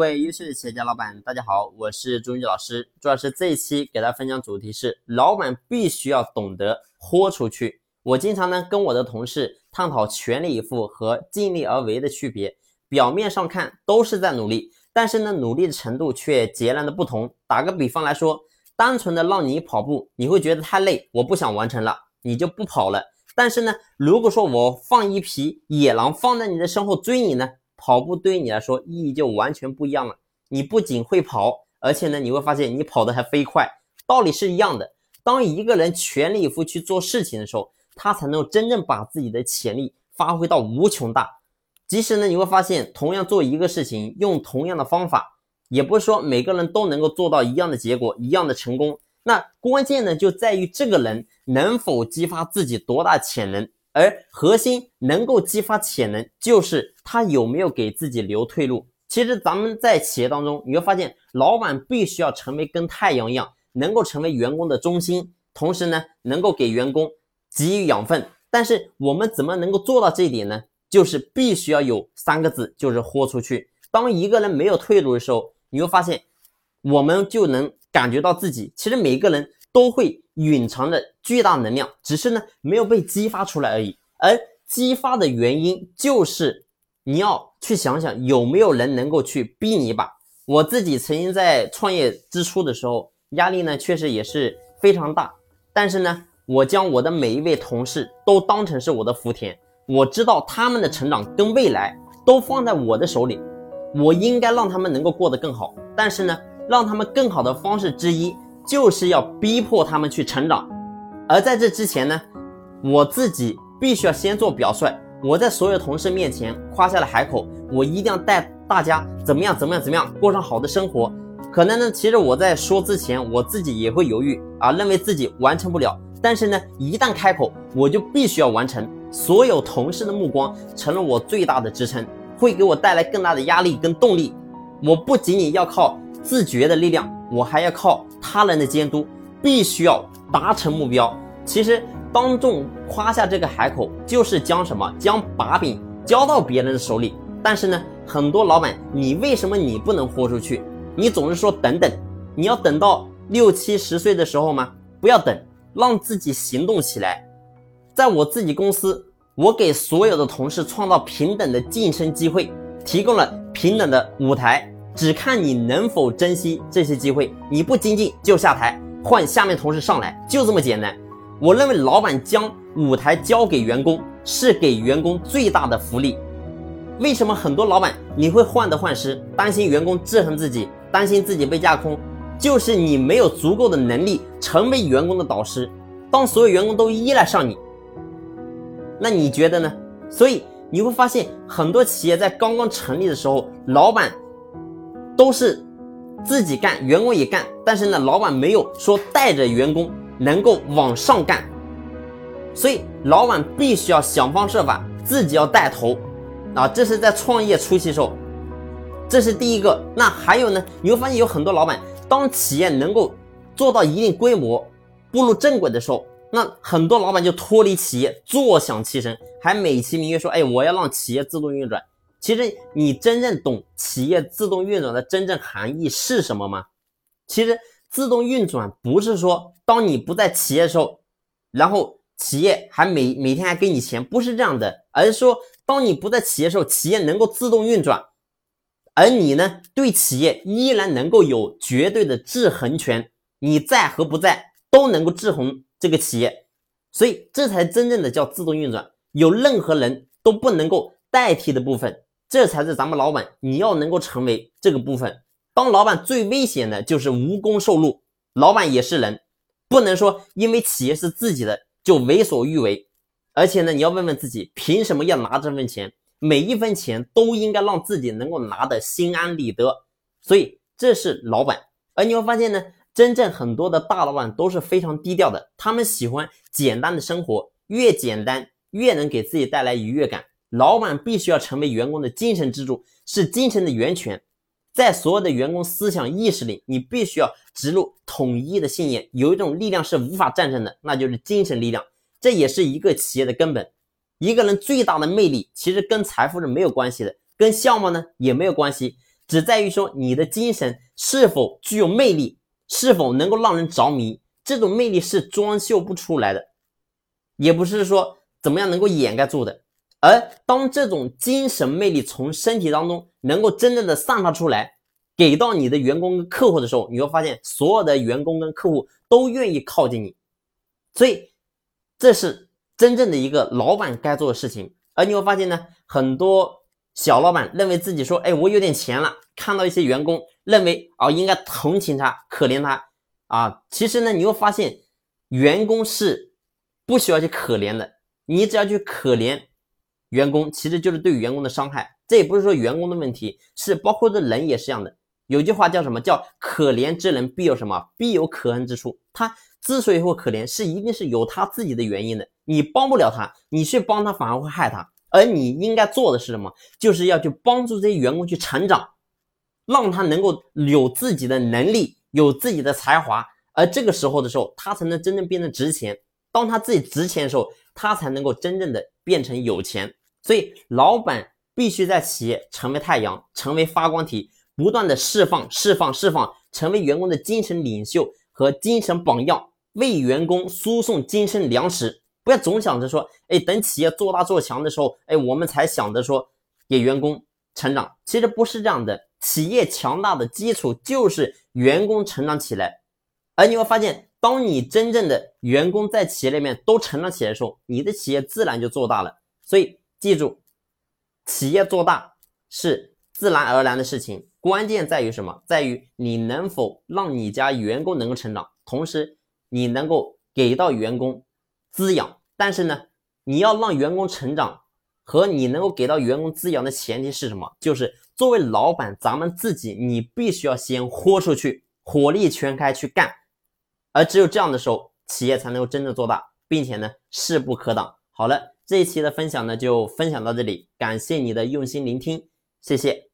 各位优秀的企业家老板，大家好，我是朱云老师。朱老师这一期给大家分享主题是：老板必须要懂得豁出去。我经常呢跟我的同事探讨全力以赴和尽力而为的区别。表面上看都是在努力，但是呢努力的程度却截然的不同。打个比方来说，单纯的让你跑步，你会觉得太累，我不想完成了，你就不跑了。但是呢，如果说我放一匹野狼放在你的身后追你呢？跑步对于你来说意义就完全不一样了。你不仅会跑，而且呢，你会发现你跑得还飞快。道理是一样的。当一个人全力以赴去做事情的时候，他才能真正把自己的潜力发挥到无穷大。即使呢，你会发现同样做一个事情，用同样的方法，也不是说每个人都能够做到一样的结果，一样的成功。那关键呢，就在于这个人能否激发自己多大潜能。而核心能够激发潜能，就是他有没有给自己留退路。其实咱们在企业当中，你会发现，老板必须要成为跟太阳一样，能够成为员工的中心，同时呢，能够给员工给予养分。但是我们怎么能够做到这一点呢？就是必须要有三个字，就是豁出去。当一个人没有退路的时候，你会发现，我们就能感觉到自己，其实每个人。都会蕴藏着巨大能量，只是呢没有被激发出来而已。而激发的原因就是你要去想想有没有人能够去逼你一把。我自己曾经在创业之初的时候，压力呢确实也是非常大。但是呢，我将我的每一位同事都当成是我的福田，我知道他们的成长跟未来都放在我的手里，我应该让他们能够过得更好。但是呢，让他们更好的方式之一。就是要逼迫他们去成长，而在这之前呢，我自己必须要先做表率。我在所有同事面前夸下了海口，我一定要带大家怎么样怎么样怎么样过上好的生活。可能呢，其实我在说之前，我自己也会犹豫啊，认为自己完成不了。但是呢，一旦开口，我就必须要完成。所有同事的目光成了我最大的支撑，会给我带来更大的压力跟动力。我不仅仅要靠自觉的力量。我还要靠他人的监督，必须要达成目标。其实当众夸下这个海口，就是将什么将把柄交到别人的手里。但是呢，很多老板，你为什么你不能豁出去？你总是说等等，你要等到六七十岁的时候吗？不要等，让自己行动起来。在我自己公司，我给所有的同事创造平等的晋升机会，提供了平等的舞台。只看你能否珍惜这些机会，你不精进就下台，换下面同事上来，就这么简单。我认为老板将舞台交给员工，是给员工最大的福利。为什么很多老板你会患得患失，担心员工制衡自己，担心自己被架空？就是你没有足够的能力成为员工的导师。当所有员工都依赖上你，那你觉得呢？所以你会发现，很多企业在刚刚成立的时候，老板。都是自己干，员工也干，但是呢，老板没有说带着员工能够往上干，所以老板必须要想方设法，自己要带头啊！这是在创业初期时候，这是第一个。那还有呢？你会发现有很多老板，当企业能够做到一定规模，步入正轨的时候，那很多老板就脱离企业，坐享其成，还美其名曰说：“哎，我要让企业自动运转。”其实你真正懂企业自动运转的真正含义是什么吗？其实自动运转不是说当你不在企业的时候，然后企业还每每天还给你钱，不是这样的，而是说当你不在企业的时候，企业能够自动运转，而你呢对企业依然能够有绝对的制衡权，你在和不在都能够制衡这个企业，所以这才真正的叫自动运转，有任何人都不能够代替的部分。这才是咱们老板，你要能够成为这个部分。当老板最危险的就是无功受禄。老板也是人，不能说因为企业是自己的就为所欲为。而且呢，你要问问自己，凭什么要拿这份钱？每一分钱都应该让自己能够拿得心安理得。所以这是老板。而你会发现呢，真正很多的大老板都是非常低调的，他们喜欢简单的生活，越简单越能给自己带来愉悦感。老板必须要成为员工的精神支柱，是精神的源泉，在所有的员工思想意识里，你必须要植入统一的信念。有一种力量是无法战胜的，那就是精神力量。这也是一个企业的根本。一个人最大的魅力，其实跟财富是没有关系的，跟相貌呢也没有关系。只在于说你的精神是否具有魅力，是否能够让人着迷。这种魅力是装修不出来的，也不是说怎么样能够掩盖住的。而当这种精神魅力从身体当中能够真正的散发出来，给到你的员工跟客户的时候，你会发现所有的员工跟客户都愿意靠近你。所以，这是真正的一个老板该做的事情。而你会发现呢，很多小老板认为自己说：“哎，我有点钱了。”看到一些员工，认为啊应该同情他、可怜他啊。其实呢，你会发现员工是不需要去可怜的。你只要去可怜员工，其实就是对员工的伤害。这也不是说员工的问题，是包括这人也是这样的。有句话叫什么？叫可怜之人必有什么？必有可恨之处。他。之所以会可怜，是一定是有他自己的原因的。你帮不了他，你去帮他反而会害他。而你应该做的是什么？就是要去帮助这些员工去成长，让他能够有自己的能力，有自己的才华。而这个时候的时候，他才能真正变得值钱。当他自己值钱的时候，他才能够真正的变成有钱。所以，老板必须在企业成为太阳，成为发光体，不断的释放、释放、释放，成为员工的精神领袖和精神榜样。为员工输送精神粮食，不要总想着说，哎，等企业做大做强的时候，哎，我们才想着说给员工成长。其实不是这样的，企业强大的基础就是员工成长起来。而你会发现，当你真正的员工在企业里面都成长起来的时候，你的企业自然就做大了。所以记住，企业做大是自然而然的事情，关键在于什么？在于你能否让你家员工能够成长，同时。你能够给到员工滋养，但是呢，你要让员工成长和你能够给到员工滋养的前提是什么？就是作为老板，咱们自己你必须要先豁出去，火力全开去干，而只有这样的时候，企业才能够真正做大，并且呢，势不可挡。好了，这一期的分享呢就分享到这里，感谢你的用心聆听，谢谢。